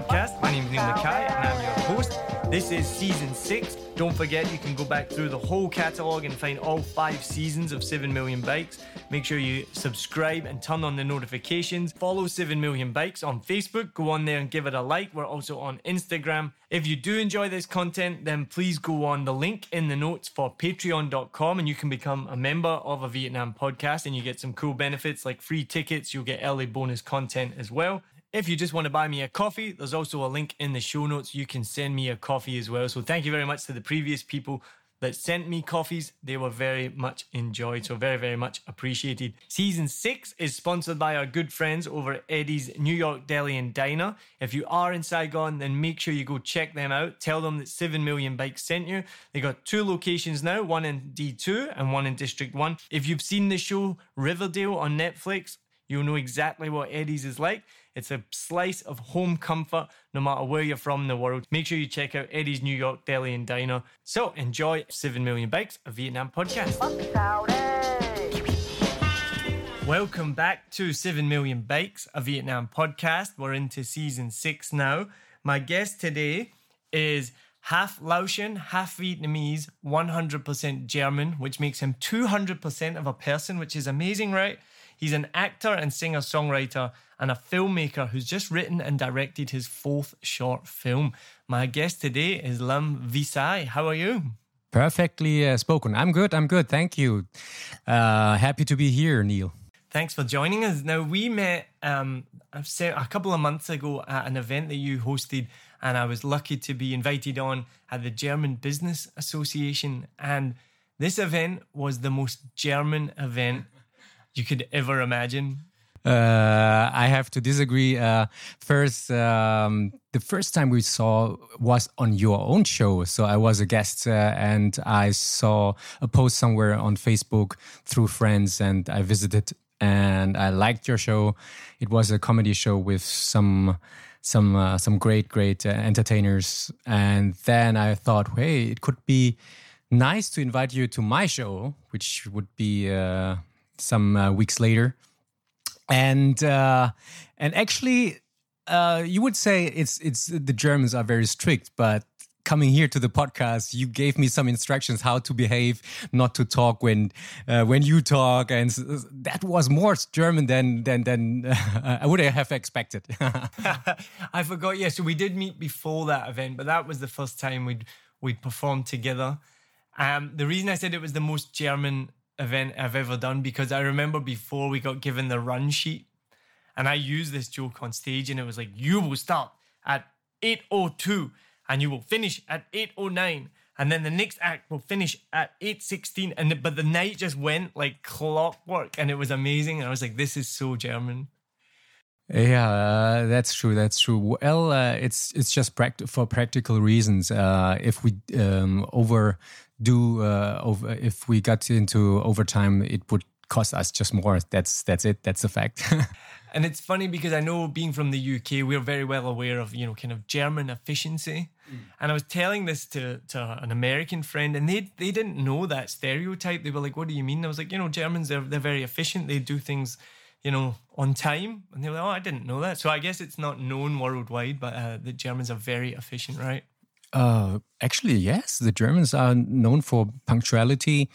Podcast. My name is Neil Mackay and I'm your host. This is season six. Don't forget you can go back through the whole catalogue and find all five seasons of 7 Million Bikes. Make sure you subscribe and turn on the notifications. Follow 7 Million Bikes on Facebook. Go on there and give it a like. We're also on Instagram. If you do enjoy this content, then please go on the link in the notes for patreon.com and you can become a member of a Vietnam podcast and you get some cool benefits like free tickets. You'll get early bonus content as well. If you just want to buy me a coffee, there's also a link in the show notes. You can send me a coffee as well. So thank you very much to the previous people that sent me coffees. They were very much enjoyed. So very, very much appreciated. Season six is sponsored by our good friends over at Eddie's New York Deli and Diner. If you are in Saigon, then make sure you go check them out. Tell them that 7 million bikes sent you. They got two locations now, one in D2 and one in District 1. If you've seen the show Riverdale on Netflix, You'll know exactly what Eddie's is like. It's a slice of home comfort no matter where you're from in the world. Make sure you check out Eddie's New York Deli and Diner. So enjoy 7 Million Bikes, a Vietnam podcast. Welcome back to 7 Million Bikes, a Vietnam podcast. We're into season six now. My guest today is half Laotian, half Vietnamese, 100% German, which makes him 200% of a person, which is amazing, right? He's an actor and singer songwriter and a filmmaker who's just written and directed his fourth short film. My guest today is Lam Visai. How are you? Perfectly uh, spoken. I'm good. I'm good. Thank you. Uh, happy to be here, Neil. Thanks for joining us. Now we met um, a couple of months ago at an event that you hosted, and I was lucky to be invited on at the German Business Association. And this event was the most German event you could ever imagine. Uh, I have to disagree. Uh, first, um, the first time we saw was on your own show. So I was a guest uh, and I saw a post somewhere on Facebook through friends and I visited and I liked your show. It was a comedy show with some some uh, some great great uh, entertainers and then I thought, hey, it could be nice to invite you to my show, which would be uh, some uh, weeks later and uh, and actually, uh, you would say it's it's the Germans are very strict, but coming here to the podcast, you gave me some instructions how to behave, not to talk when uh, when you talk, and that was more German than than than uh, I would have expected. I forgot. Yeah, so we did meet before that event, but that was the first time we'd we'd performed together. Um, the reason I said it was the most German event I've ever done because I remember before we got given the run sheet, and I used this joke on stage, and it was like, "You will start at 8:02, and you will finish at 8:09." And then the next act will finish at 8.16. And the, but the night just went like clockwork and it was amazing. And I was like, this is so German. Yeah, uh, that's true. That's true. Well, uh, it's it's just pract- for practical reasons. Uh, if we um, overdo, uh, over, if we got into overtime, it would cost us just more. That's that's it. That's a fact. and it's funny because I know being from the UK, we're very well aware of you know kind of German efficiency. Mm. And I was telling this to to an American friend, and they they didn't know that stereotype. They were like, "What do you mean?" I was like, "You know, Germans they're they're very efficient. They do things." You know, on time. And they were like, oh, I didn't know that. So I guess it's not known worldwide, but uh, the Germans are very efficient, right? Uh, actually, yes. The Germans are known for punctuality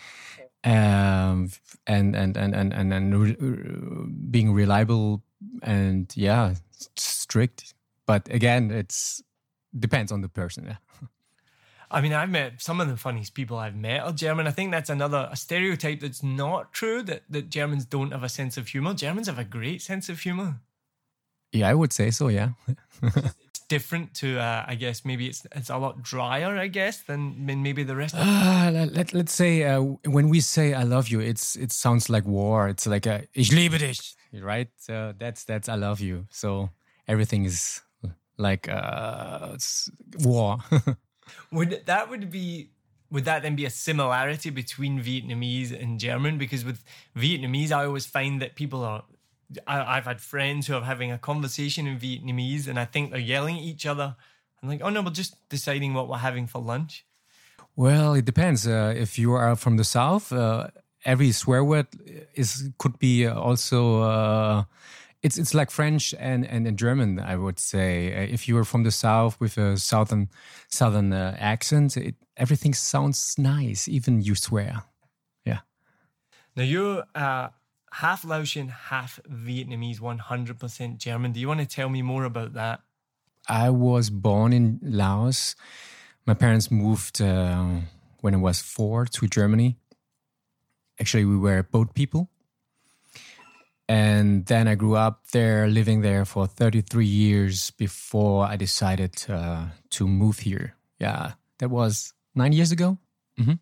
um, and, and, and, and, and, and re- being reliable and, yeah, strict. But again, it's depends on the person. Yeah. I mean, I've met some of the funniest people I've met are German. I think that's another a stereotype that's not true that, that Germans don't have a sense of humor. Germans have a great sense of humor. Yeah, I would say so. Yeah, it's different to uh, I guess maybe it's it's a lot drier I guess than maybe the rest. of uh, let let's say uh, when we say I love you, it's it sounds like war. It's like a ich liebe dich, right? Uh, that's that's I love you. So everything is like uh, war. would that would be would that then be a similarity between Vietnamese and German? Because with Vietnamese, I always find that people are. I, have had friends who are having a conversation in Vietnamese, and I think they're yelling at each other. I'm like, oh no, we're just deciding what we're having for lunch. Well, it depends. Uh, if you are from the south, uh, every swear word is could be also. Uh, it's it's like French and, and, and German, I would say. Uh, if you are from the south with a southern southern uh, accent, it, everything sounds nice, even you swear. Yeah. Now you're uh, half Laotian, half Vietnamese, one hundred percent German. Do you want to tell me more about that? I was born in Laos. My parents moved uh, when I was four to Germany. Actually, we were boat people and then I grew up there, living there for 33 years before I decided uh, to move here. Yeah, that was nine years ago. Mm-hmm.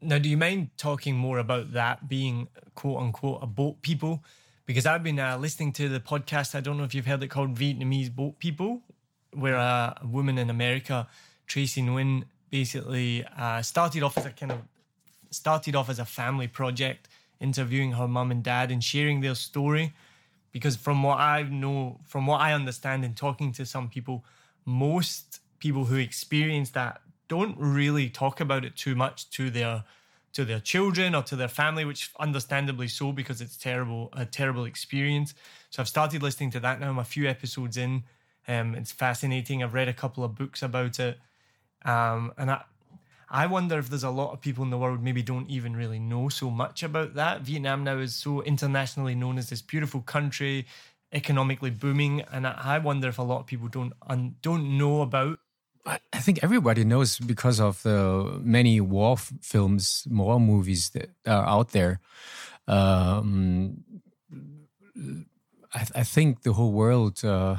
Now, do you mind talking more about that being quote unquote a boat people? Because I've been uh, listening to the podcast. I don't know if you've heard it called Vietnamese Boat People, where a woman in America, Tracy Nguyen, basically uh, started off as a kind of started off as a family project interviewing her mum and dad and sharing their story. Because from what I know, from what I understand and talking to some people, most people who experience that don't really talk about it too much to their to their children or to their family, which understandably so because it's terrible a terrible experience. So I've started listening to that now. I'm a few episodes in. Um, it's fascinating. I've read a couple of books about it, um, and I, I wonder if there's a lot of people in the world maybe don't even really know so much about that. Vietnam now is so internationally known as this beautiful country, economically booming, and I wonder if a lot of people don't un, don't know about. I think everybody knows because of the many war f- films, war movies that are out there. Um, I, I, think the whole world uh,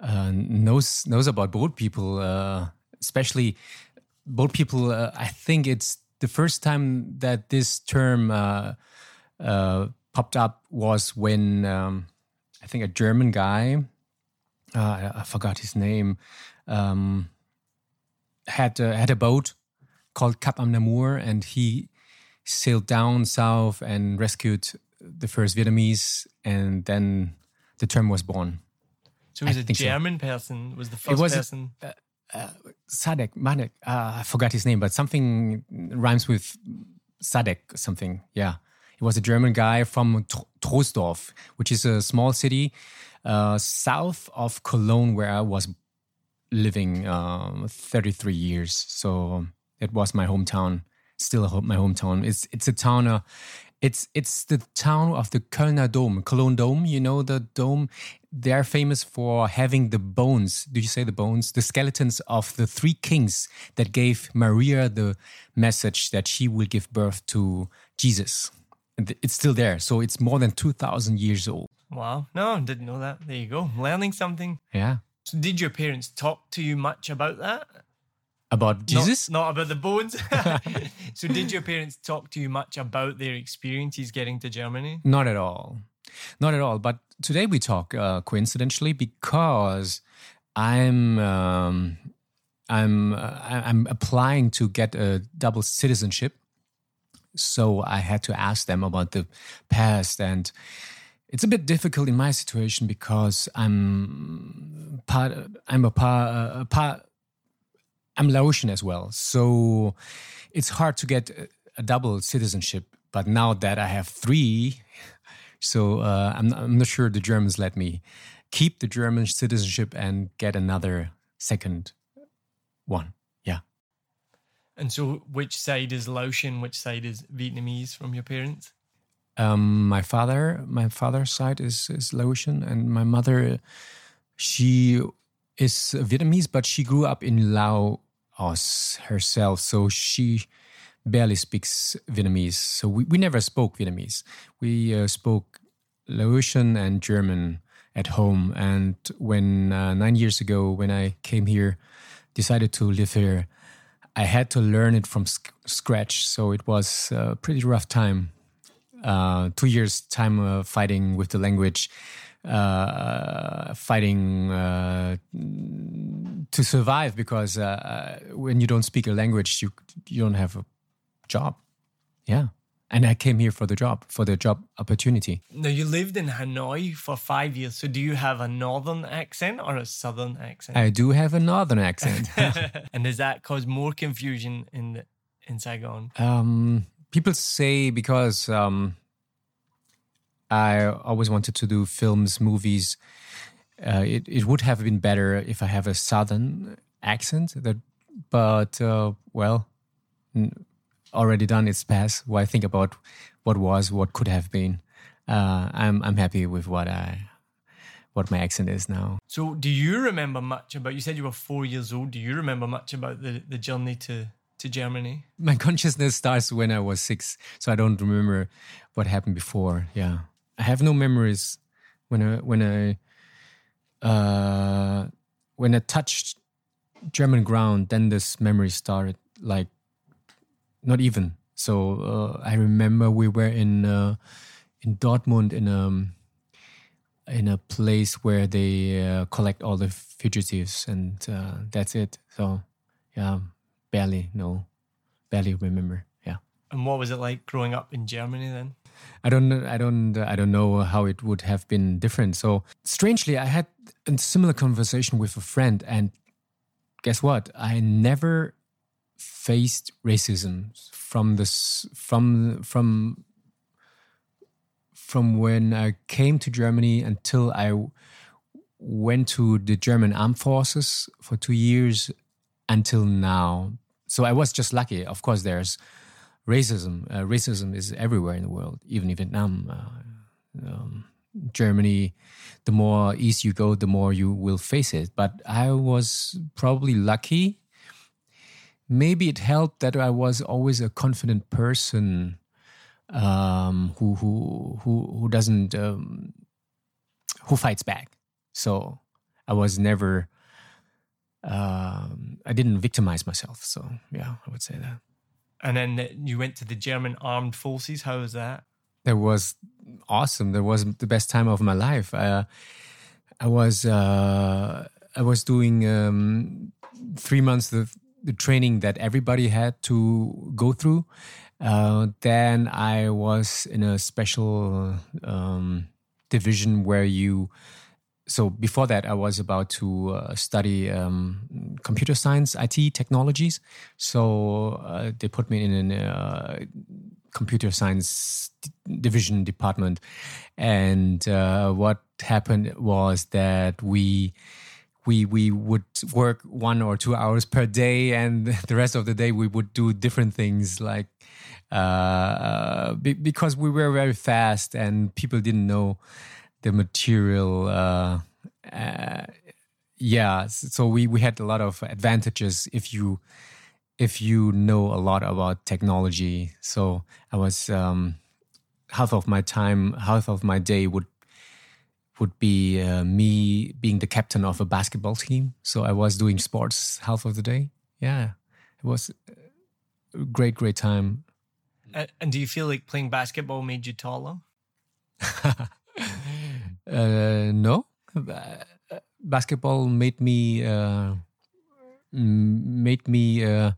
uh, knows knows about boat people, uh, especially boat people, uh, I think it's the first time that this term uh, uh, popped up was when um, I think a German guy, uh, I forgot his name, um, had had a boat called Cap Anamur, and he sailed down south and rescued the first Vietnamese, and then the term was born. So he was a German so. person. Was the first it was, person? Uh, uh, Sadek, Manek, uh, I forgot his name, but something rhymes with Sadek, something. Yeah. He was a German guy from Troisdorf, which is a small city uh, south of Cologne, where I was living um, 33 years. So it was my hometown, still my hometown. It's it's a town. It's it's the town of the Kölner Dom, Cologne Dome. You know the dome. They're famous for having the bones. Do you say the bones? The skeletons of the three kings that gave Maria the message that she will give birth to Jesus. And it's still there. So it's more than two thousand years old. Wow. No, didn't know that. There you go. Learning something. Yeah. So did your parents talk to you much about that? About Jesus? Not, not about the bones. so did your parents talk to you much about their experiences getting to Germany? Not at all. Not at all. But today we talk uh, coincidentally because I'm um, I'm uh, I'm applying to get a double citizenship. So I had to ask them about the past and it's a bit difficult in my situation because I'm part. I'm a part. A part I'm Laotian as well, so it's hard to get a double citizenship. But now that I have three, so uh, I'm, I'm not sure the Germans let me keep the German citizenship and get another second one. Yeah. And so, which side is Laotian? Which side is Vietnamese from your parents? Um, my father, my father's side is is Laotian, and my mother, she is Vietnamese, but she grew up in Laos herself, so she barely speaks Vietnamese. So we, we never spoke Vietnamese. We uh, spoke Laotian and German at home. And when uh, nine years ago, when I came here, decided to live here, I had to learn it from sc- scratch. So it was a pretty rough time uh, two years time uh, fighting with the language, uh, fighting uh, to survive because uh, when you don't speak a language, you you don't have a job. Yeah. And I came here for the job, for the job opportunity. Now, you lived in Hanoi for five years. So, do you have a northern accent or a southern accent? I do have a northern accent. and does that cause more confusion in in Saigon? Um, people say because um, I always wanted to do films, movies. Uh, it it would have been better if I have a southern accent. That, but uh, well, already done. It's past. Why think about what was, what could have been. Uh, I'm I'm happy with what I what my accent is now. So, do you remember much about? You said you were four years old. Do you remember much about the the journey to to Germany? My consciousness starts when I was six, so I don't remember what happened before. Yeah, I have no memories when I when I uh, when I touched German ground. Then this memory started. Like not even. So uh, I remember we were in uh, in Dortmund in a in a place where they uh, collect all the fugitives, and uh, that's it. So yeah, barely no, barely remember. Yeah. And what was it like growing up in Germany then? I don't, I don't, I don't know how it would have been different. So strangely, I had a similar conversation with a friend, and guess what? I never faced racism from this from from from when I came to Germany until I went to the German armed forces for two years until now. So I was just lucky. Of course, there's racism. Uh, racism is everywhere in the world, even in Vietnam, uh, um, Germany. The more east you go, the more you will face it. But I was probably lucky maybe it helped that I was always a confident person um, who who who who doesn't um, who fights back. So I was never um, I didn't victimize myself. So yeah, I would say that. And then you went to the German armed forces. How was that? That was awesome. That was the best time of my life. Uh, I was uh, I was doing um, three months the the training that everybody had to go through. Uh, then I was in a special um, division where you. So before that, I was about to uh, study um, computer science, IT technologies. So uh, they put me in a uh, computer science division department, and uh, what happened was that we we we would work one or two hours per day, and the rest of the day we would do different things like uh, be, because we were very fast and people didn't know the material. Uh, uh, yeah, so we we had a lot of advantages if you if you know a lot about technology. So I was um, half of my time, half of my day would would be uh, me being the captain of a basketball team. So I was doing sports half of the day. Yeah, it was a great, great time. And do you feel like playing basketball made you taller? uh, no, basketball made me uh, made me uh,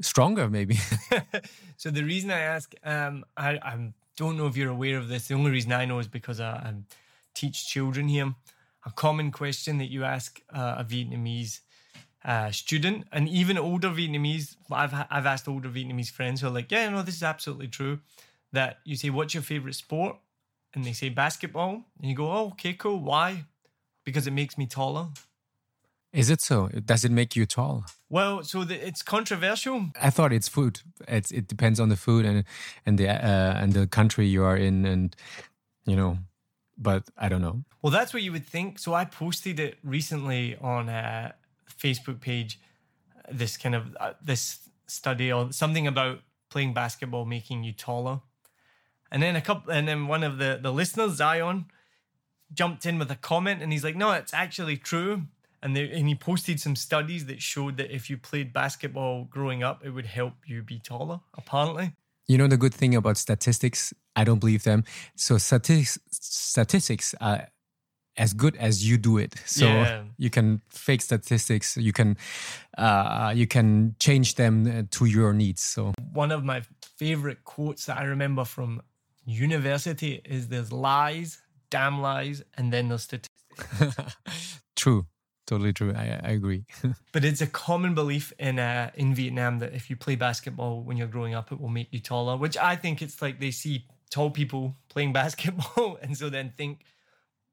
stronger, maybe. so the reason I ask, um, I, I don't know if you're aware of this. The only reason I know is because I, I teach children here. A common question that you ask uh, a Vietnamese uh, student, and even older Vietnamese, I've I've asked older Vietnamese friends who are like, yeah, no, this is absolutely true. That you say, what's your favorite sport? And they say basketball, and you go, oh, okay, cool. Why? Because it makes me taller. Is it so? Does it make you tall? Well, so the, it's controversial. I thought it's food. It's, it depends on the food and and the uh, and the country you are in, and you know. But I don't know. Well, that's what you would think. So I posted it recently on a Facebook page. This kind of uh, this study or something about playing basketball making you taller, and then a couple, and then one of the the listeners, Zion, jumped in with a comment, and he's like, "No, it's actually true." and, they, and he posted some studies that showed that if you played basketball growing up, it would help you be taller. Apparently, you know the good thing about statistics. I don't believe them. So statistics statistics are as good as you do it. So yeah. you can fake statistics. You can uh, you can change them uh, to your needs. So one of my favorite quotes that I remember from university is "There's lies, damn lies, and then there's statistics." True totally true. I, I agree. but it's a common belief in uh, in Vietnam that if you play basketball when you're growing up, it will make you taller. Which I think it's like they see tall people playing basketball, and so then think.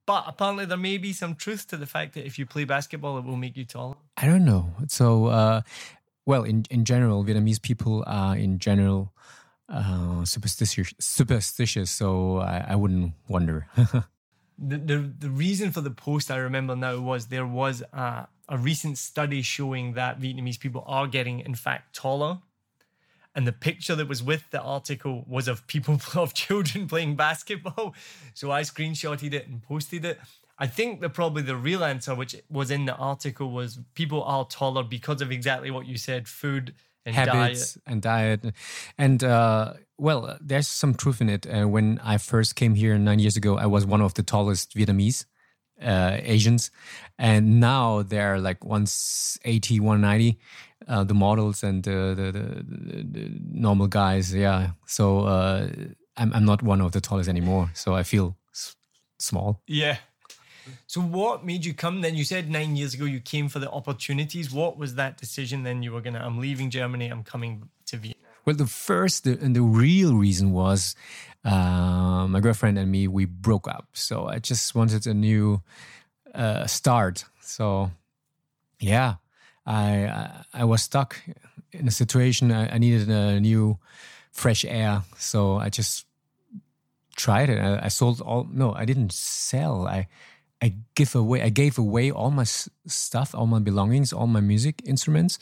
But apparently, there may be some truth to the fact that if you play basketball, it will make you taller. I don't know. So, uh, well, in in general, Vietnamese people are in general uh, superstitious. Superstitious. So I, I wouldn't wonder. the, the, the reason for the post I remember now was there was a, a recent study showing that Vietnamese people are getting, in fact, taller. And the picture that was with the article was of people, of children playing basketball. So I screenshotted it and posted it. I think that probably the real answer, which was in the article, was people are taller because of exactly what you said food and habits diet. and diet. And uh, well there's some truth in it. Uh, when i first came here nine years ago i was one of the tallest vietnamese uh, asians. And now they're like 180 190 uh, the models and the, the, the, the, normal guys. Yeah. So uh, I'm, I'm not one of the tallest anymore. So i feel s- small. Yeah so, what made you come then? You said nine years ago you came for the opportunities. What was that decision then? You were going to, I'm leaving Germany, I'm coming to Vietnam. Well, the first and the real reason was uh, my girlfriend and me, we broke up. So, I just wanted a new uh, start. So, yeah, I, I, I was stuck in a situation. I, I needed a new fresh air. So, I just tried it. I, I sold all, no, I didn't sell. I, I give away I gave away all my stuff, all my belongings, all my music instruments.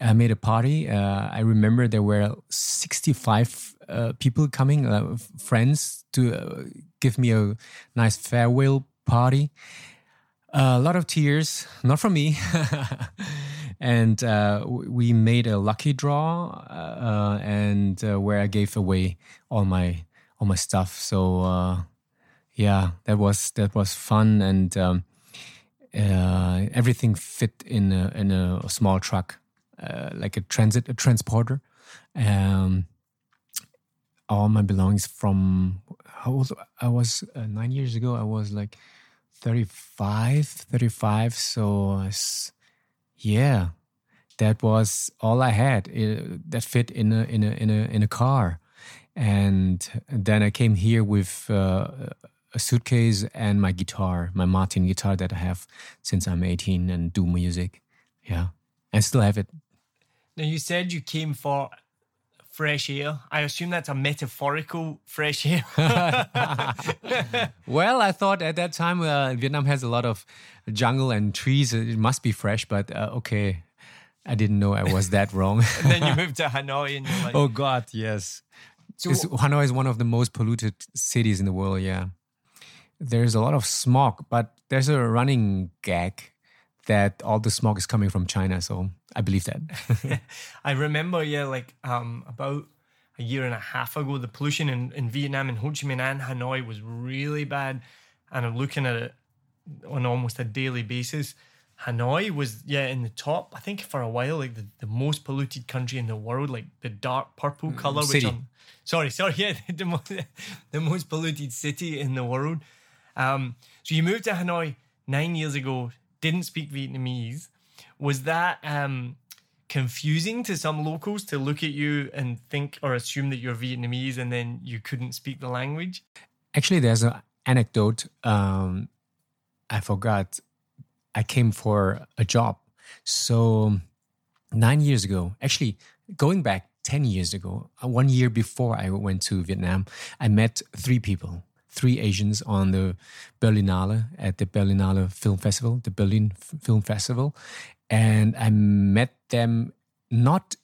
I made a party. Uh, I remember there were 65 uh, people coming, uh, friends, to uh, give me a nice farewell party. a lot of tears, not from me. and uh, we made a lucky draw, uh, and where I gave away all my all my stuff. So yeah, that was that was fun, and um, uh, everything fit in a, in a, small truck, uh, like a transit a transporter. Um, all my belongings from how old I was uh, nine years ago. I was like 35, 35. So yeah, that was all I had. It, that fit in a in a in a in a car, and then I came here with uh, a suitcase and my guitar, my Martin guitar that I have since I'm 18 and do music. Yeah, I still have it. Now you said you came for fresh air. I assume that's a metaphorical fresh air. well, I thought at that time uh, Vietnam has a lot of jungle and trees. It must be fresh, but uh, okay. I didn't know I was that wrong. and then you moved to Hanoi and you're like, oh God, yes. So, Hanoi is one of the most polluted cities in the world. Yeah, there's a lot of smog, but there's a running gag that all the smog is coming from China. So I believe that. I remember, yeah, like um, about a year and a half ago, the pollution in, in Vietnam and Ho Chi Minh and Hanoi was really bad. And I'm looking at it on almost a daily basis. Hanoi was, yeah, in the top, I think for a while, like the, the most polluted country in the world, like the dark purple mm, color, city. which I'm sorry, sorry, yeah, the most, the most polluted city in the world. Um, so you moved to Hanoi nine years ago, didn't speak Vietnamese. Was that um, confusing to some locals to look at you and think or assume that you're Vietnamese and then you couldn't speak the language? Actually, there's an anecdote. Um, I forgot. I came for a job. So nine years ago, actually, going back 10 years ago, uh, one year before I went to Vietnam, I met three people, three Asians on the Berlinale at the Berlinale Film Festival, the Berlin Film Festival. And I met them not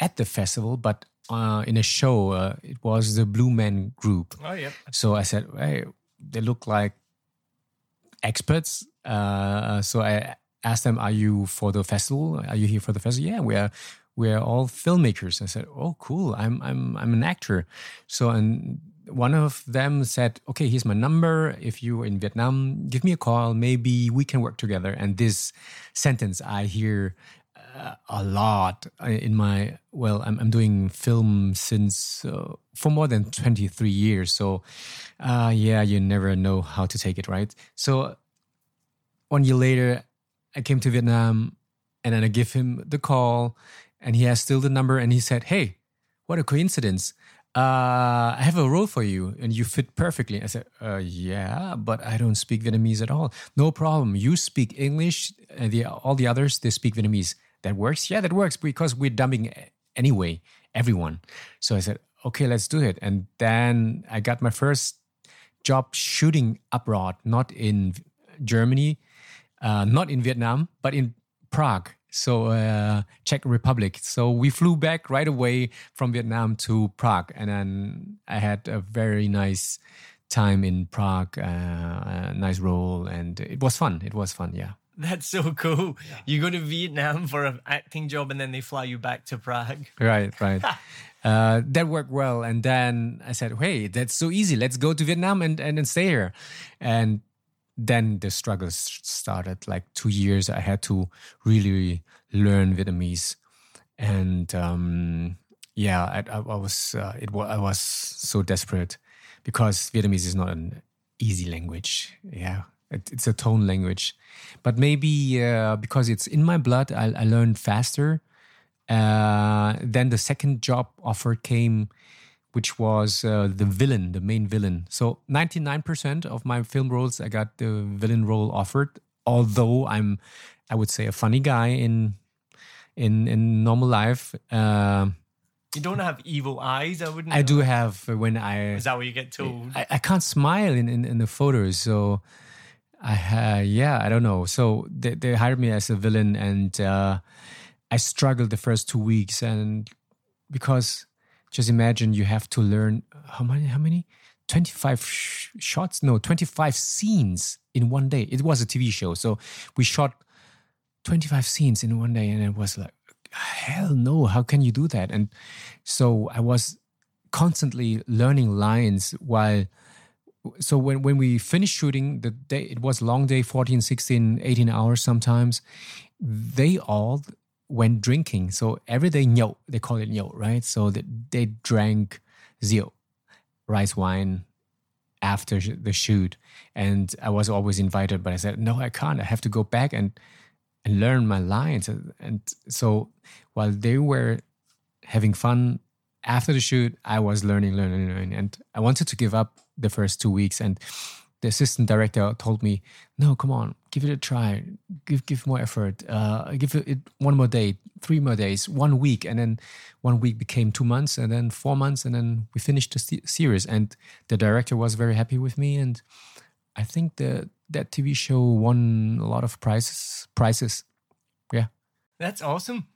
at the festival, but uh, in a show. Uh, it was the Blue Man Group. Oh, yeah. So I said, hey, they look like experts. Uh, so I asked them, "Are you for the festival? Are you here for the festival?" Yeah, we are we're all filmmakers. I said, "Oh, cool! I'm I'm I'm an actor." So and one of them said, "Okay, here's my number. If you're in Vietnam, give me a call. Maybe we can work together." And this sentence I hear uh, a lot in my well, I'm I'm doing film since uh, for more than 23 years. So, uh, yeah, you never know how to take it, right? So, one year later, I came to Vietnam, and then I give him the call and he has still the number and he said hey what a coincidence uh, I have a role for you and you fit perfectly. I said, uh, yeah, but I don't speak Vietnamese at all. No problem. You speak English. And the, all the others, they speak Vietnamese. That works? Yeah, that works because we're dubbing anyway, everyone. So I said, okay, let's do it. And then I got my first job shooting abroad, not in Germany, uh, not in Vietnam, but in Prague so uh, Czech Republic. So we flew back right away from Vietnam to Prague, and then I had a very nice time in Prague, uh, a nice role, and it was fun. It was fun, yeah. That's so cool. Yeah. You go to Vietnam for an acting job, and then they fly you back to Prague. Right, right. uh, that worked well, and then I said, "Hey, that's so easy. Let's go to Vietnam and and, and stay here." And then the struggles started. Like two years, I had to really learn Vietnamese, and um, yeah, I, I, I was uh, it I was so desperate because Vietnamese is not an easy language. Yeah, it, it's a tone language, but maybe uh, because it's in my blood, I, I learned faster. Uh, then the second job offer came which was uh, the villain, the main villain. So 99% of my film roles, I got the villain role offered. Although I'm, I would say, a funny guy in in in normal life. Uh, you don't have evil eyes. I wouldn't. I know. do have when I. Is that what you get told? I, I can't smile in, in, in the photos, so I uh, yeah I don't know. So they they hired me as a villain, and uh, I struggled the first two weeks, and because just imagine you have to learn uh, how many how many? 25 sh- shots? No 25 scenes in one day. It was a tv show so we shot 25 scenes in one day and it was like hell no how can you do that? And so i was constantly learning lines while so when, when we finished shooting the day it was long day 14 16 18 hours sometimes. They all went drinking. So every day, nhậu, they call it nhậu, right? So they, they drank zio, rice wine after the shoot. And I was always invited, but I said, no, I can't. I have to go back and, and learn my lines. And so while they were having fun after the shoot, I was learning, learning, learning. And I wanted to give up the first two weeks, and the assistant director told me, "No, come on, give it a try. Give give more effort. Uh, give it one more day, three more days, one week, and then one week became two months, and then four months, and then we finished the se- series. And the director was very happy with me, and I think the that TV show won a lot of prizes. Prizes, yeah. That's awesome.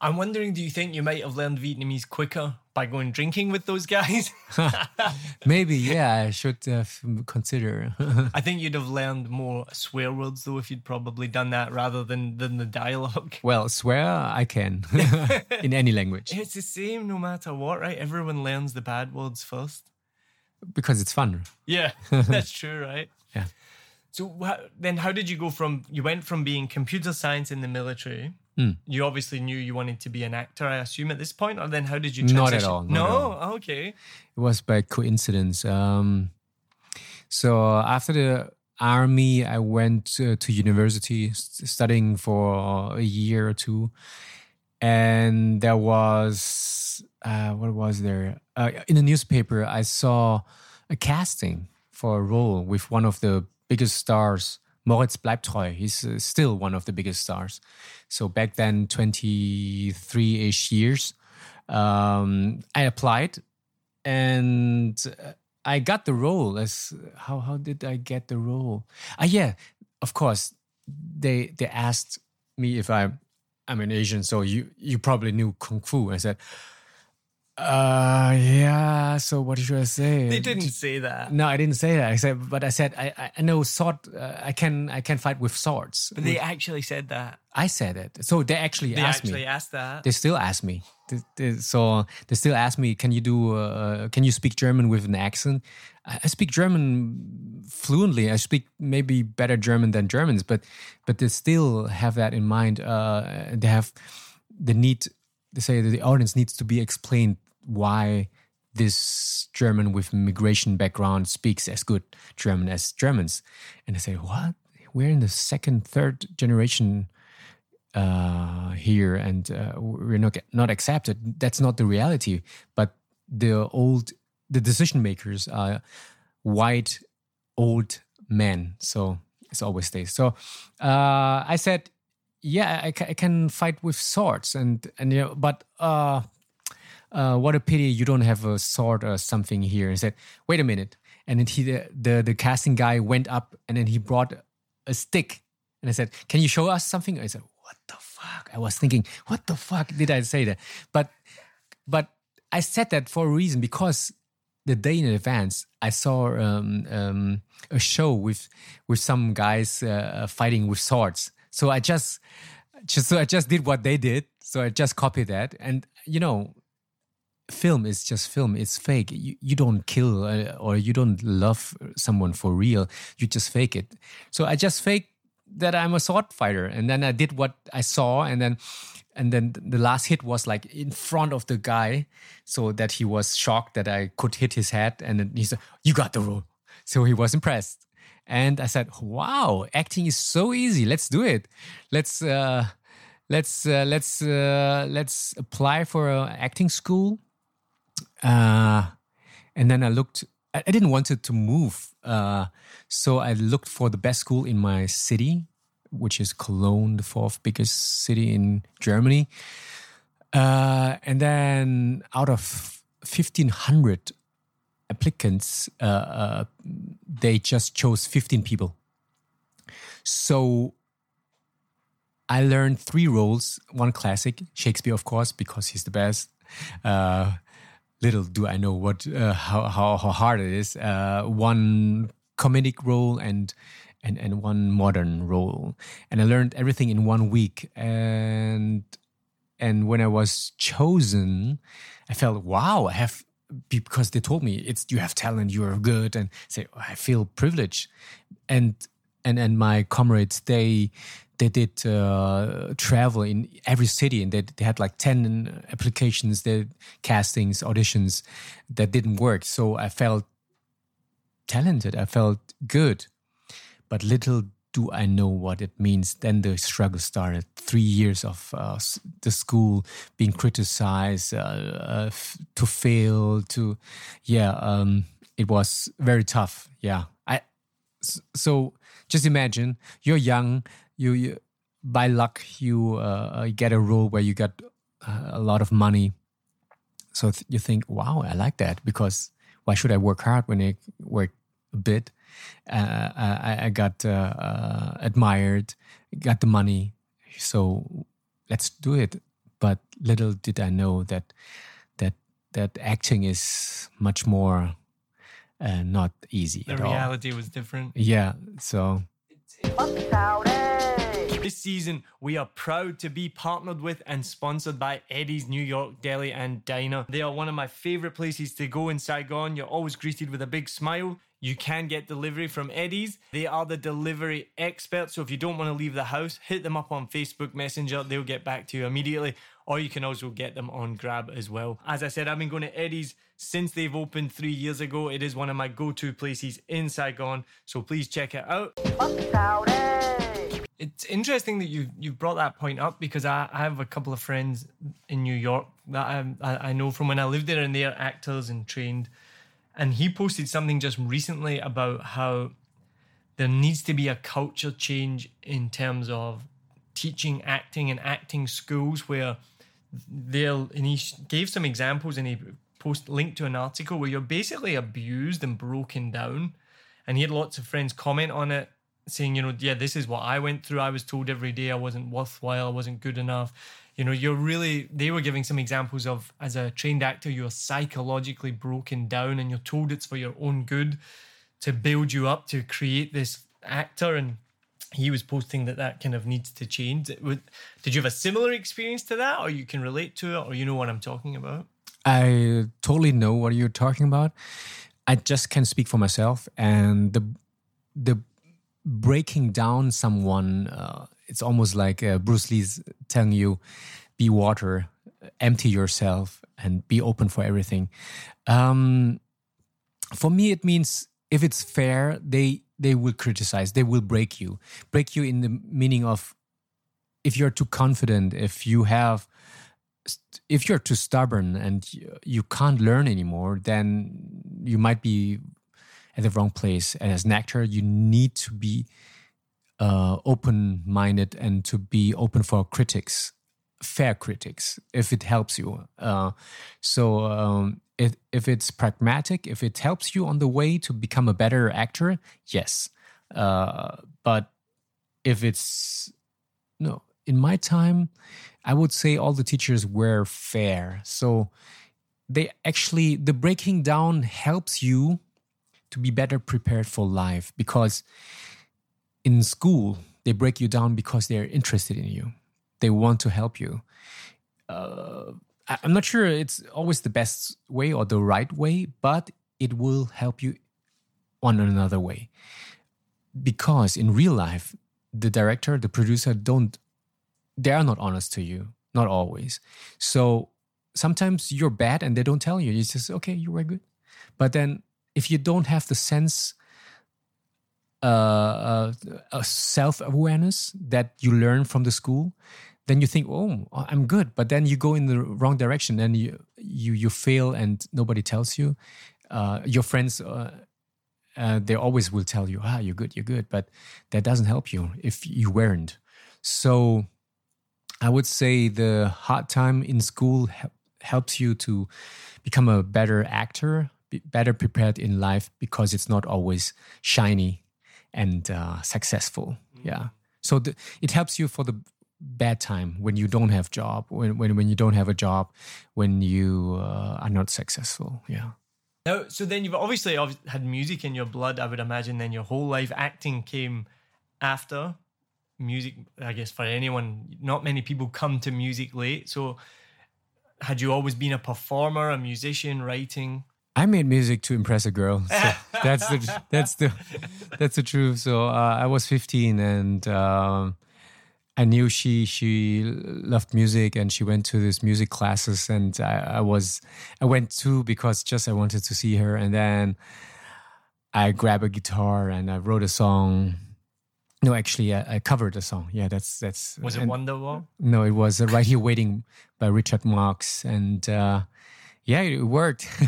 I'm wondering, do you think you might have learned Vietnamese quicker by going drinking with those guys? Maybe, yeah, I should uh, consider. I think you'd have learned more swear words though if you'd probably done that rather than than the dialogue. well, swear I can in any language It's the same no matter what, right? Everyone learns the bad words first. because it's fun. Yeah, that's true, right? Yeah. So then, how did you go from you went from being computer science in the military? Hmm. You obviously knew you wanted to be an actor, I assume, at this point, or then how did you? Not Transition? at all, not no, at all. okay. It was by coincidence. Um, so after the army, I went uh, to university studying for a year or two, and there was uh, what was there uh, in the newspaper? I saw a casting for a role with one of the biggest stars. Moritz Bleibtreu, he's uh, still one of the biggest stars. So back then, 23 ish years, um, I applied and uh, I got the role. As how how did I get the role? Ah, yeah, of course. They they asked me if I I'm an Asian, so you you probably knew kung fu. I said, uh, yeah. So what should I say? They didn't say that. No, I didn't say that. I said, but I said I I- know sword. Uh, I can I can fight with swords. But they actually said that. I said it. So they actually They asked actually me asked that. they still ask me. They- they- so they still ask me, "Can you do? Uh, can you speak German with an accent?" I, I speak German fluently. I speak maybe better German than Germans, but but they still have that in mind. Uh, they have the need. They say that the audience needs to be explained why this German with migration background speaks as good German as Germans, and I say, "What? We're in the second, third generation." uh, here and uh, we're not not accepted. That's not the reality. But the old the decision makers are white old men. So it's always stays. So uh, I said, yeah, I, I can fight with swords and and you know, but. Uh, uh, what a pity you don't have a sword or something here. And said, wait a minute. And then he, the, the, the casting guy went up and then he brought a stick. And I said, can you show us something? I said, what the fuck? I was thinking, what the fuck did I say that? But, but I said that for a reason because the day in advance, I saw um, um, a show with with some guys uh, fighting with swords. So I just, just so I just did what they did. So I just copied that, and you know, film is just film. It's fake. You, you don't kill uh, or you don't love someone for real. You just fake it. So I just fake that I'm a sword fighter, and then I did what I saw, and then and then the last hit was like in front of the guy, so that he was shocked that I could hit his head, and then he said, "You got the role." So he was impressed, and I said, "Wow, acting is so easy. Let's do it. Let's." Uh, Let's uh, let's uh, let's apply for an acting school uh, and then I looked. I, I didn't want it to move, uh, so I looked for the best school in my city, which is Cologne, the fourth biggest city in Germany. Uh, and then out of fifteen hundred applicants, uh, uh, they just chose fifteen people. So I learned three roles. One classic, Shakespeare, of course, because he's the best. Uh, little do I know what uh, how, how how hard it is. Uh, one comedic role and and and one modern role, and I learned everything in one week. And and when I was chosen, I felt wow, I have because they told me it's you have talent, you are good, and say I feel privileged, and and and my comrades they they did uh, travel in every city and they, they had like 10 applications they castings auditions that didn't work. So i felt talented i felt good. But little do I know what it means? Then the struggle started. Three years of uh, the school being criticized, uh, uh, to fail, to yeah, um, it was very tough. Yeah, I so just imagine you're young, you, you by luck you uh, get a role where you got uh, a lot of money. So th- you think, wow, I like that because why should I work hard when I work a bit? Uh, I, I, got uh, uh, admired, got the money, so let's do it. But little did I know that that that acting is much more uh, not easy. The reality all. was different. Yeah, so. This season, we are proud to be partnered with and sponsored by Eddie's New York Deli and Diner. They are one of my favorite places to go in Saigon. You're always greeted with a big smile. You can get delivery from Eddie's. They are the delivery experts. So if you don't want to leave the house, hit them up on Facebook Messenger. They'll get back to you immediately. Or you can also get them on Grab as well. As I said, I've been going to Eddie's since they've opened three years ago. It is one of my go to places in Saigon. So please check it out. It's interesting that you you brought that point up because I, I have a couple of friends in New York that I, I know from when I lived there, and they're actors and trained and he posted something just recently about how there needs to be a culture change in terms of teaching acting and acting schools where they'll and he gave some examples and he post linked to an article where you're basically abused and broken down. And he had lots of friends comment on it saying you know yeah this is what i went through. I was told every day i wasn't worthwhile i wasn't good enough you know you're really they were giving some examples of as a trained actor you're psychologically broken down and you're told it's for your own good to build you up to create this actor. And he was posting that that kind of needs to change. Did you have a similar experience to that or you can relate to it or you know what i'm talking about? I totally know what you're talking about. I just can speak for myself. And the the breaking down someone uh, it's almost like uh, Bruce Lee's telling you, be water, empty yourself, and be open for everything. Um, for me, it means if it's fair, they they will criticize, they will break you, break you in the meaning of if you're too confident, if you have if you're too stubborn and you can't learn anymore, then you might be at the wrong place. And as an actor, you need to be uh, open minded and to be open for critics, fair critics, if it helps you. Uh, so, um, if, if it's pragmatic, if it helps you on the way to become a better actor, yes. Uh, but if it's no, in my time, I would say all the teachers were fair. So they actually, the breaking down helps you to be better prepared for life because in school, they break you down because they're interested in you. They want to help you. Uh, I'm not sure it's always the best way or the right way, but it will help you on another way. Because in real life, the director, the producer don't, they are not honest to you, not always. So sometimes you're bad and they don't tell you. You just, okay, you were good. But then if you don't have the sense uh, a self awareness that you learn from the school, then you think, oh, I'm good. But then you go in the wrong direction and you you you fail and nobody tells you. Uh, your friends, uh, uh, they always will tell you, ah, you're good, you're good. But that doesn't help you if you weren't. So I would say the hard time in school helps you to become a better actor, be better prepared in life because it's not always shiny and uh, successful. Mm-hmm. Yeah. So the, it helps you for the bad time when you don't have job, when when when you don't have a job, when you uh, are not successful. Yeah. Now, so then you've obviously had music in your blood. I would imagine. Then your whole life acting came after music. I guess for anyone, not many people come to music late. So, had you always been a performer, a musician, writing? I made music to impress a girl. So that's the that's the that's the truth. So uh, I was 15 and um, I knew she she loved music and she went to these music classes and I, I was I went too because just I wanted to see her and then I grabbed a guitar and I wrote a song No, actually, I, I covered a song. Yeah, that's that's. Was it and- Wonderwall? No, it was uh, right here waiting by Richard Marx, and uh, yeah, it worked.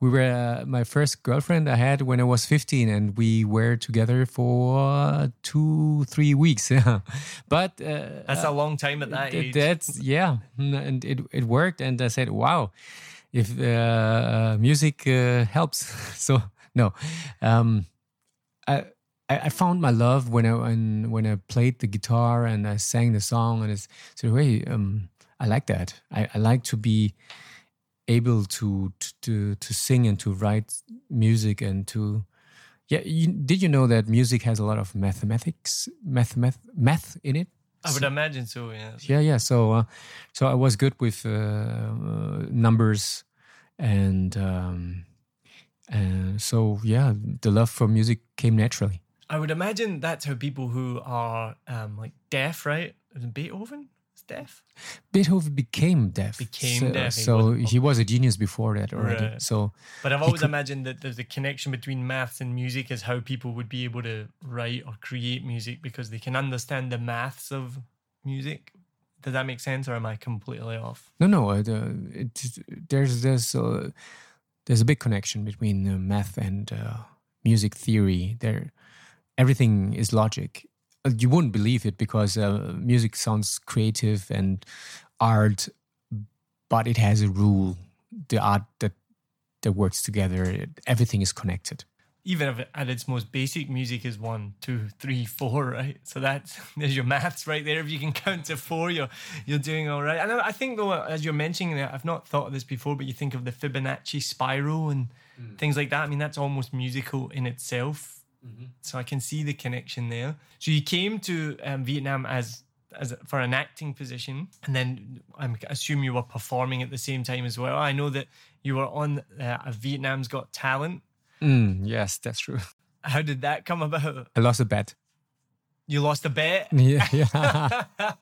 we were uh, my first girlfriend I had when I was 15, and we were together for uh, two, three weeks. Yeah, but uh, That's a long time at that th- age. that's yeah, and it it worked, and I said, wow, if uh, music uh, helps. so no, um, I. I I found my love when I when, when I played the guitar and I sang the song and it's so hey um I like that I, I like to be able to to to sing and to write music and to yeah you, did you know that music has a lot of mathematics math math math in it I would imagine so. Yeah. yeah yeah so uh, so i was good with uh, uh, numbers and um and so yeah the love for music came naturally I would imagine that's how people who are um, like deaf, right? Beethoven deaf. beethoven became deaf Became so, deaf, he so wasn't- he was a genius before that already Right. so But I've always could- imagined that there's a connection between maths and music is how people would be able to write or create music because they can understand the maths of music. Does that make sense, or am I completely off? no no uh, the, it, there's this. uh, there's a big connection between uh, math and uh, music theory there everything is logic you wouldn't believe it because uh, music sounds creative and art but it has a rule the art that that works together it, everything is connected Even if at its most basic, music is one, two, three, four, right? So that's there's your maths right there. If you can count to four, you're you're doing all right. And I I think though, as you're mentioning it, I've not thought of this before, but you think of the Fibonacci spiral and things like that. I mean, that's almost musical in itself. So I can see the connection there. So you came to um, Vietnam as as for an acting position, and then I assume you were performing at the same time as well. I know that you were on uh, a Vietnam's Got Talent. mm, yes that's true How did that come about? i lost a bet You lost a bet. yeah, yeah.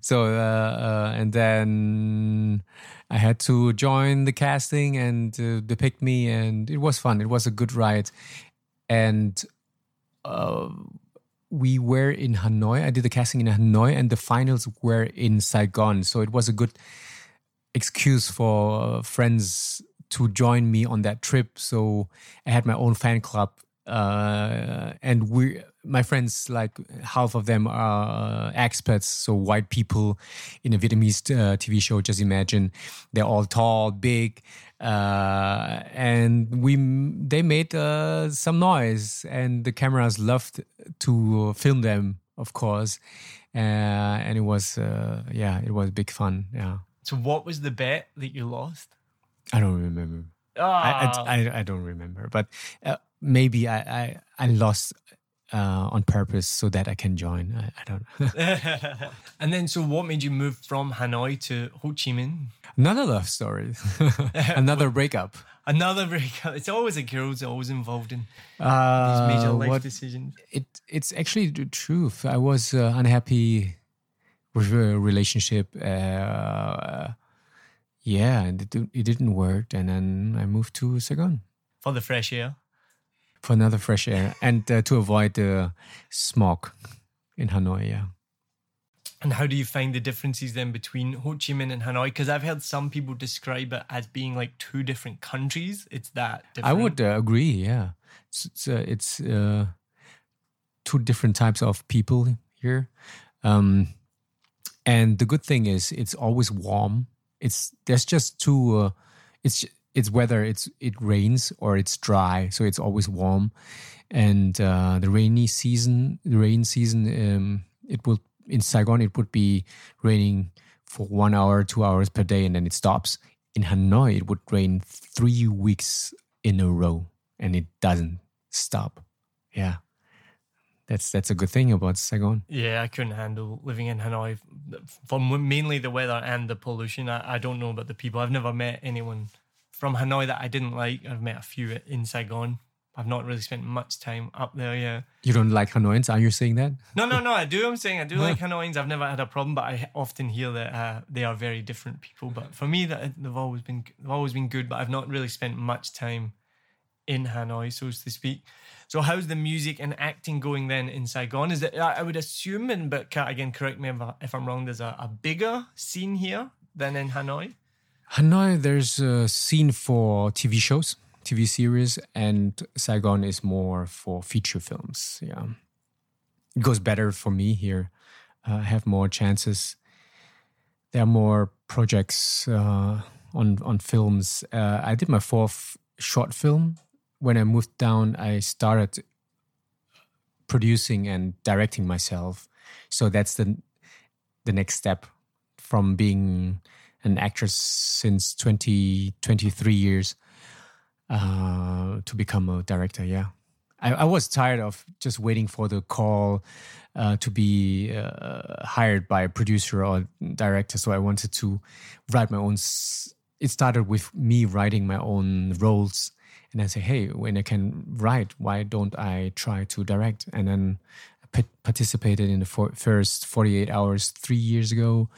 so uh, uh, and then I had to join the casting and uh, they picked me and it was fun. It was a good ride, and uh, we were in Hanoi. I did the casting in Hanoi, and the finals were in Saigon. So it was a good excuse for uh, friends to join me on that trip. So I had my own fan club, uh, and we, my friends, like half of them are expats, so white people in a Vietnamese uh, TV show. Just imagine, they're all tall, big, uh, and we they made uh, some noise, and the cameras loved to film them, of course, uh, and it was uh, yeah, it was big fun. Yeah. So what was the bet that you lost? I don't remember. I, Ah, I, I, I don't remember, but uh, maybe I, I, I lost uh, on purpose so that I can join. I, I don't. know. and then, so what made you move from Hanoi to Ho Chi Minh? Another love story, another breakup. Another breakup. It's always a girl's always involved in these Uh, major life what- decisions. it it's actually the truth. I was uh, unhappy with a relationship. Uh, yeah, and it, it didn't work, and then I moved to Saigon. For the fresh air. For another fresh air and uh, to avoid the smog in Hanoi. Yeah. And how do you find the differences then between Ho Chi Minh and Hanoi? Because I've heard some people describe it as being like two different countries. It's that different. I would uh, agree. Yeah. It's, it's, uh, it's uh, two different types of people here. Um, and the good thing is it's always warm. It's there's just two. Uh, it's it's whether it's it rains or it's dry, so it's always warm. And uh, the rainy season, the rain season, um, it will in Saigon it would be raining for one hour, two hours per day, and then it stops. In Hanoi, it would rain three weeks in a row, and it doesn't stop. Yeah, that's that's a good thing about Saigon. Yeah, I couldn't handle living in Hanoi for mainly the weather and the pollution. I, I don't know about the people. I've never met anyone from Hanoi that I didn't like. I've met a few in Saigon. I've not really spent much time up there. Yeah. You don't like Hanoians? Are you saying that? No, no, no. I do. I'm saying I do like Hanoians. I've never had a problem, but I often hear that uh, they are very different people. But for me, that they've always been they've always been good. But I've not really spent much time in Hanoi, so to speak. So how's the music and acting going then in Saigon? Is it? I would assume, and but again, correct me if, I, if I'm wrong. There's a, a bigger scene here than in Hanoi. Hanoi, there's a scene for TV shows, TV series, and Saigon is more for feature films. Yeah, it goes better for me here. Uh, I have more chances. There are more projects uh, on on films. Uh, I did my fourth short film. When I moved down, I started producing and directing myself. So that's the the next step from being an actress since 20, 23 years uh, to become a director. Yeah. I, I was tired of just waiting for the call uh, to be uh, hired by a producer or director. So I wanted to write my own. s- It started with me writing my own roles. And I say, hey, when I can write, why don't I try to direct? And then I pa- participated in the for- first 48 hours three years ago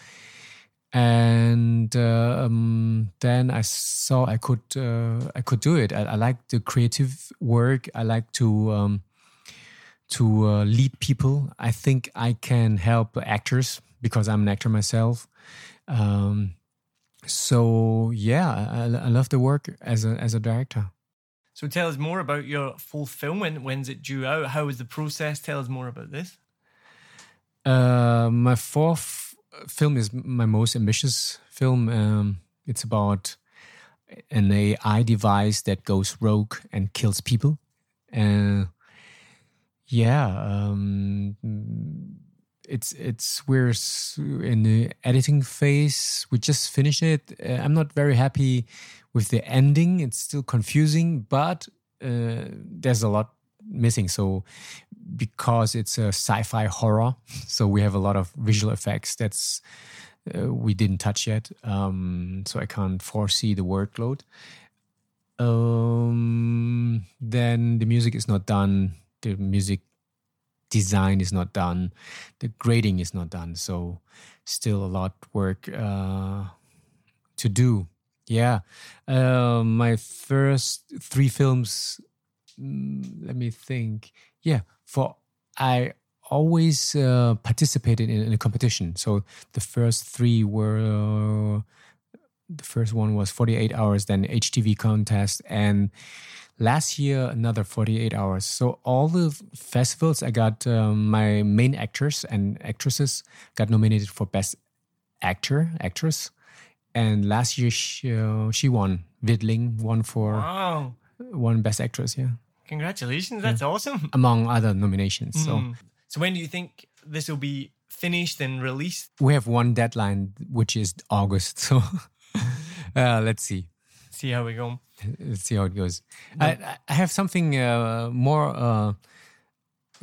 and uh, um, then I saw I could uh, I could do it. I, I like the creative work. I like to um, to uh, lead people. I think I can help actors because I'm an actor myself. Um, so yeah, I, I love the work as a as a director. So tell us more about your full film. When when's it due out? How is the process? Tell us more about this. Uh, my fourth film is my most ambitious film. Um, it's about an AI device that goes rogue and kills people. Uh, yeah, um, it's it's we're in the editing phase. We just finished it. Uh, I'm not very happy with the ending. It's still confusing, but uh, there's a lot missing. So because it's a sci-fi horror, so we have a lot of visual effects that's uh, we didn't touch yet. Um, so I can't foresee the workload. Um, then the music is not done. The music design is not done. The grading is not done. So still a lot work uh, to do. Yeah, uh, my first three films. Mm, let me think. Yeah, for I always uh, participated in, in a competition. So the first three were the first one was 48 hours, then HTV contest, and last year another 48 hours. So all the festivals, I got um, my main actors and actresses got nominated for best actor, actress, and last year she, uh, she won. Vidling won for Wow! one best actress. Yeah, Congratulations, that's awesome. among other nominations. So. Mm. So when do you think this will be finished and released? we have one deadline, which is August. So uh, let's see. See how we go. Let's see how it goes. I, I have something uh, more uh,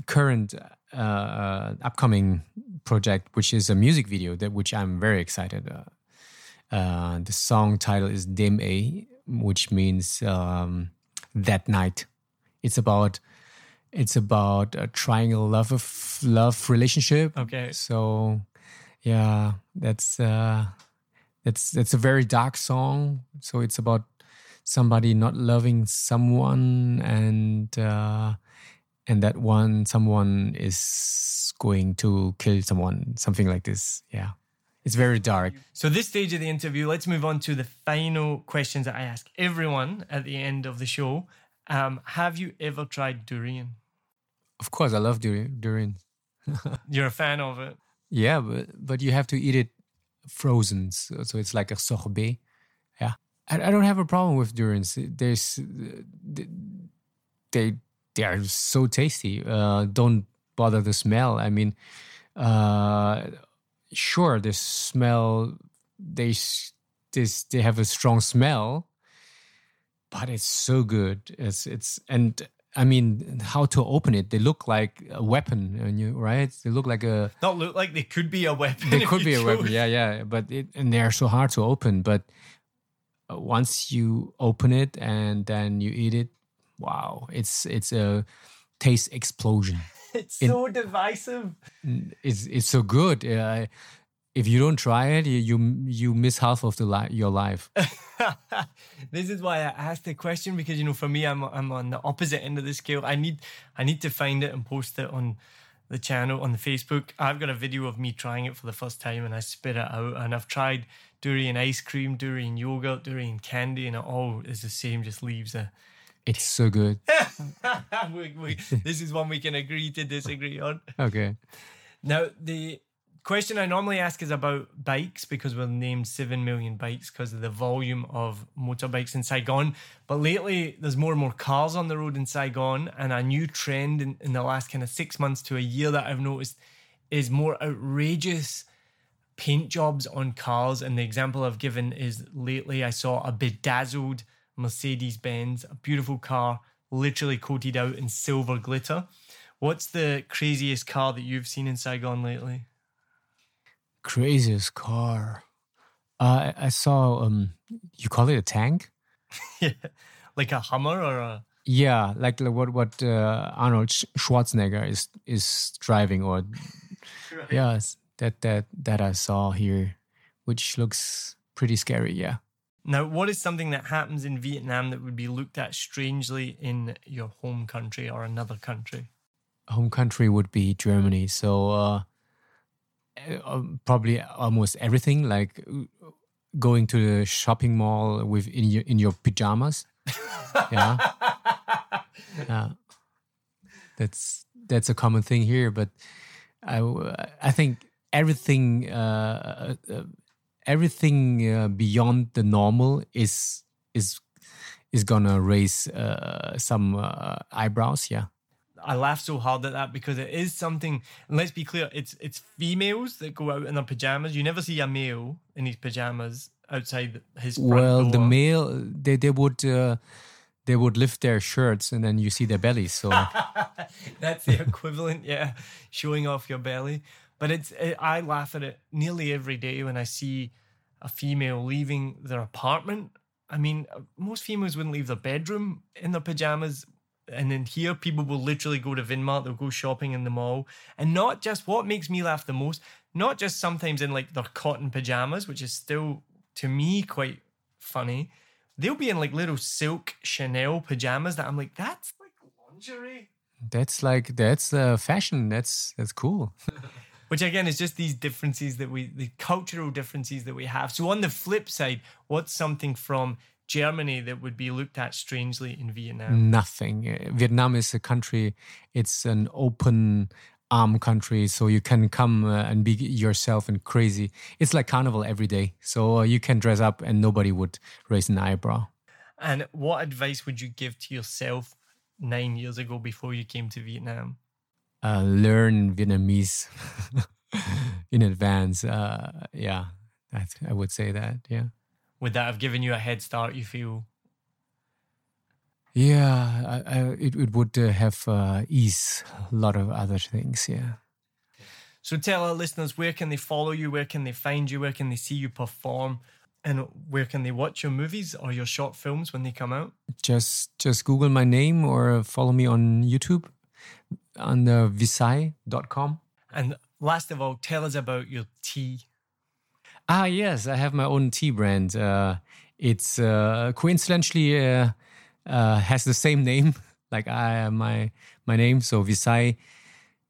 current, uh, uh, upcoming project, which is a music video that which I'm very excited. Uh, uh, the song title is Dim A, which means um, that night. It's about it's about a triangle love of love relationship. Okay. So yeah, that's uh that's that's a very dark song. So it's about somebody not loving someone and uh and that one someone is going to kill someone, something like this. Yeah. It's very dark. So this stage of the interview, let's move on to the final questions that I ask everyone at the end of the show. Um, have you ever tried durian? Of course I love durian. durian. You're a fan of it. Yeah, but but you have to eat it frozen, so, so it's like a sorbet. Yeah, I, I don't have a problem with durians. There's they they are so tasty. Uh, don't bother the smell. I mean, uh, sure, the smell they this they have a strong smell, but it's so good. It's it's and. I mean, how to open it? They look like a weapon, and you right? They look like a Not look like they could be a weapon. they could be a weapon yeah yeah but it, and they're so hard to open but uh, once you open it and then you eat it wow it's it's a taste explosion It's In- so divisive. it's it's so good uh, if you don't try it, you you, you miss half of the li- your life. this is why I asked the question because you know for me I'm I'm on the opposite end of the scale. I need I need to find it and post it on the channel on the Facebook. I've got a video of me trying it for the first time and I spit it out and I've tried durian ice cream, durian yogurt, durian candy and it all is the same, just leaves a It's so good. we, we, this is one we can agree to disagree on. Okay. Now, the question I normally ask is about bikes because we're named 7 million bikes because of the volume of motorbikes in Saigon. But lately, there's more and more cars on the road in Saigon. And a new trend in, in the last kind of six months to a year that I've noticed is more outrageous paint jobs on cars. And the example I've given is lately I saw a bedazzled Mercedes Benz, a beautiful car, literally coated out in silver glitter. What's the craziest car that you've seen in Saigon lately? Craziest car. Uh, I I saw. Um, you call it a tank? yeah, like a Hummer or a. Yeah, like, like what what uh, Arnold Sch- Schwarzenegger is is driving, or yes, that that that I saw here, which looks pretty scary. Yeah. Now, what is something that happens in Vietnam that would be looked at strangely in your home country or another country? home country would be Germany. So uh, probably almost everything, like uh, going to the shopping mall with in your in your pajamas. yeah, yeah. That's that's a common thing here, but I I think everything uh, uh, everything uh, beyond the normal is is is gonna raise uh, some uh, eyebrows. Yeah. I laugh so hard at that because it is something. And let's be clear, it's it's females that go out in their pajamas. You never see a male in his pajamas outside his well the male they they would uh, they would lift their shirts and then you see their bellies so That's the equivalent, yeah, showing off your belly. But it's it, I laugh at it nearly every day when I see a female leaving their apartment. I mean, most females wouldn't leave their bedroom in their pajamas. And then here, people will literally go to Vinmart, they'll go shopping in the mall. And not just what makes me laugh the most, not just sometimes in like their cotton pajamas, which is still to me quite funny. They'll be in like little silk Chanel pajamas that I'm like, that's like lingerie. that's like that's uh, fashion that's that's cool which again is just these differences that we the cultural differences that we have so on the flip side what's something from germany that would be looked at strangely in vietnam nothing vietnam is a country it's an open arm country so you can come uh, and be yourself and crazy it's like carnival every day so uh, you can dress up and nobody would raise an eyebrow and what advice would you give to yourself nine years ago before you came to vietnam uh, learn Vietnamese in advance. Uh, yeah, that's, I would say that. Yeah. Would that have given you a head start you feel Yeah, I, I, it, it would uh, have uh, ease a lot of other things. Yeah. so tell our listeners where can they follow you where can they find you where can they see you perform and where can they watch your movies or your short films when they come out Just just Google my name or follow me on YouTube on the visai.com. and last of all tell us about your tea Ah, yes, I have my own tea brand. Uh, it's uh, coincidentally uh, uh, has the same name like I my my name. So Visai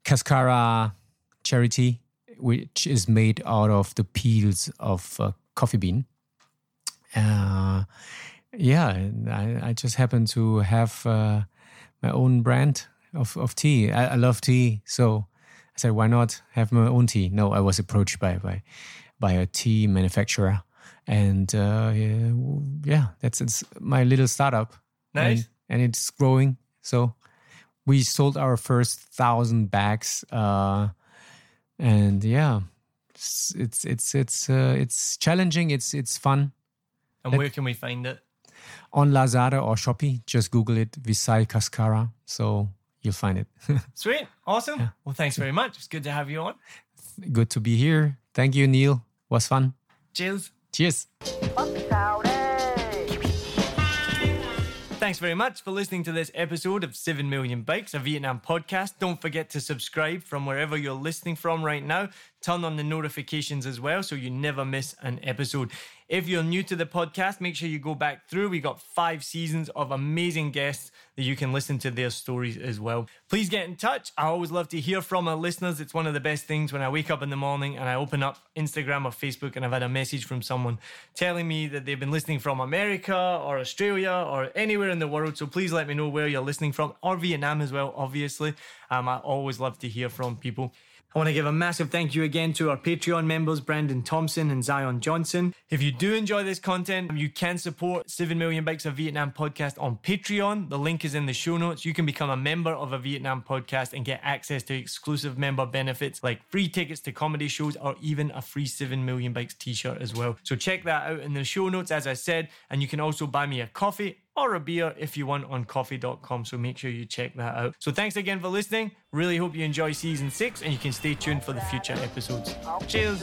Cascara Cherry Tea, which is made out of the peels of coffee bean. Uh, yeah, I, I just happen to have uh, my own brand of, of tea. I, I love tea, so I said, why not have my own tea? No, I was approached by by by a tea manufacturer, and uh, yeah, yeah, that's it's my little startup. Nice. and, and it's growing. So we sold our first thousand bags, uh, and yeah, it's it's it's it's, uh, it's challenging. It's it's fun and where can we find it on Lazada or Shopee. Just Google it, Visai Cascara. So you'll find it. Sweet. Awesome. Well, thanks very much. It's good to have you on. Good to be here. Thank you, Neil. Was fun. Cheers. Cheers. Bắc sao đây Thanks very much for listening to this episode of 7 Million Bikes, a Vietnam podcast. Don't forget to subscribe from wherever you're listening from right now. Turn on the notifications as well so you never miss an episode. If you're new to the podcast, make sure you go back through. We got five seasons of amazing guests that you can listen to their stories as well. Please get in touch. I always love to hear from our listeners. It's one of the best things when I wake up in the morning and I open up Instagram or Facebook and I've had a message from someone telling me that they've been listening from America or Australia or anywhere in the world. So please let me know where you're listening from or Vietnam as well, obviously. Um, I always love to hear from people. I want to give a massive thank you again to our Patreon members, Brandon Thompson and Zion Johnson. If you do enjoy this content, you can support 7 Million Bikes of Vietnam podcast on Patreon. The link is in the show notes. You can become a member of a Vietnam podcast and get access to exclusive member benefits like free tickets to comedy shows or even a free 7 Million Bikes t shirt as well. So check that out in the show notes, as I said. And you can also buy me a coffee or a beer if you want on ko-fi.com. So make sure you check that out. So thanks again for listening. Really hope you enjoy season six and you can stay tuned for the future episodes. Cheers.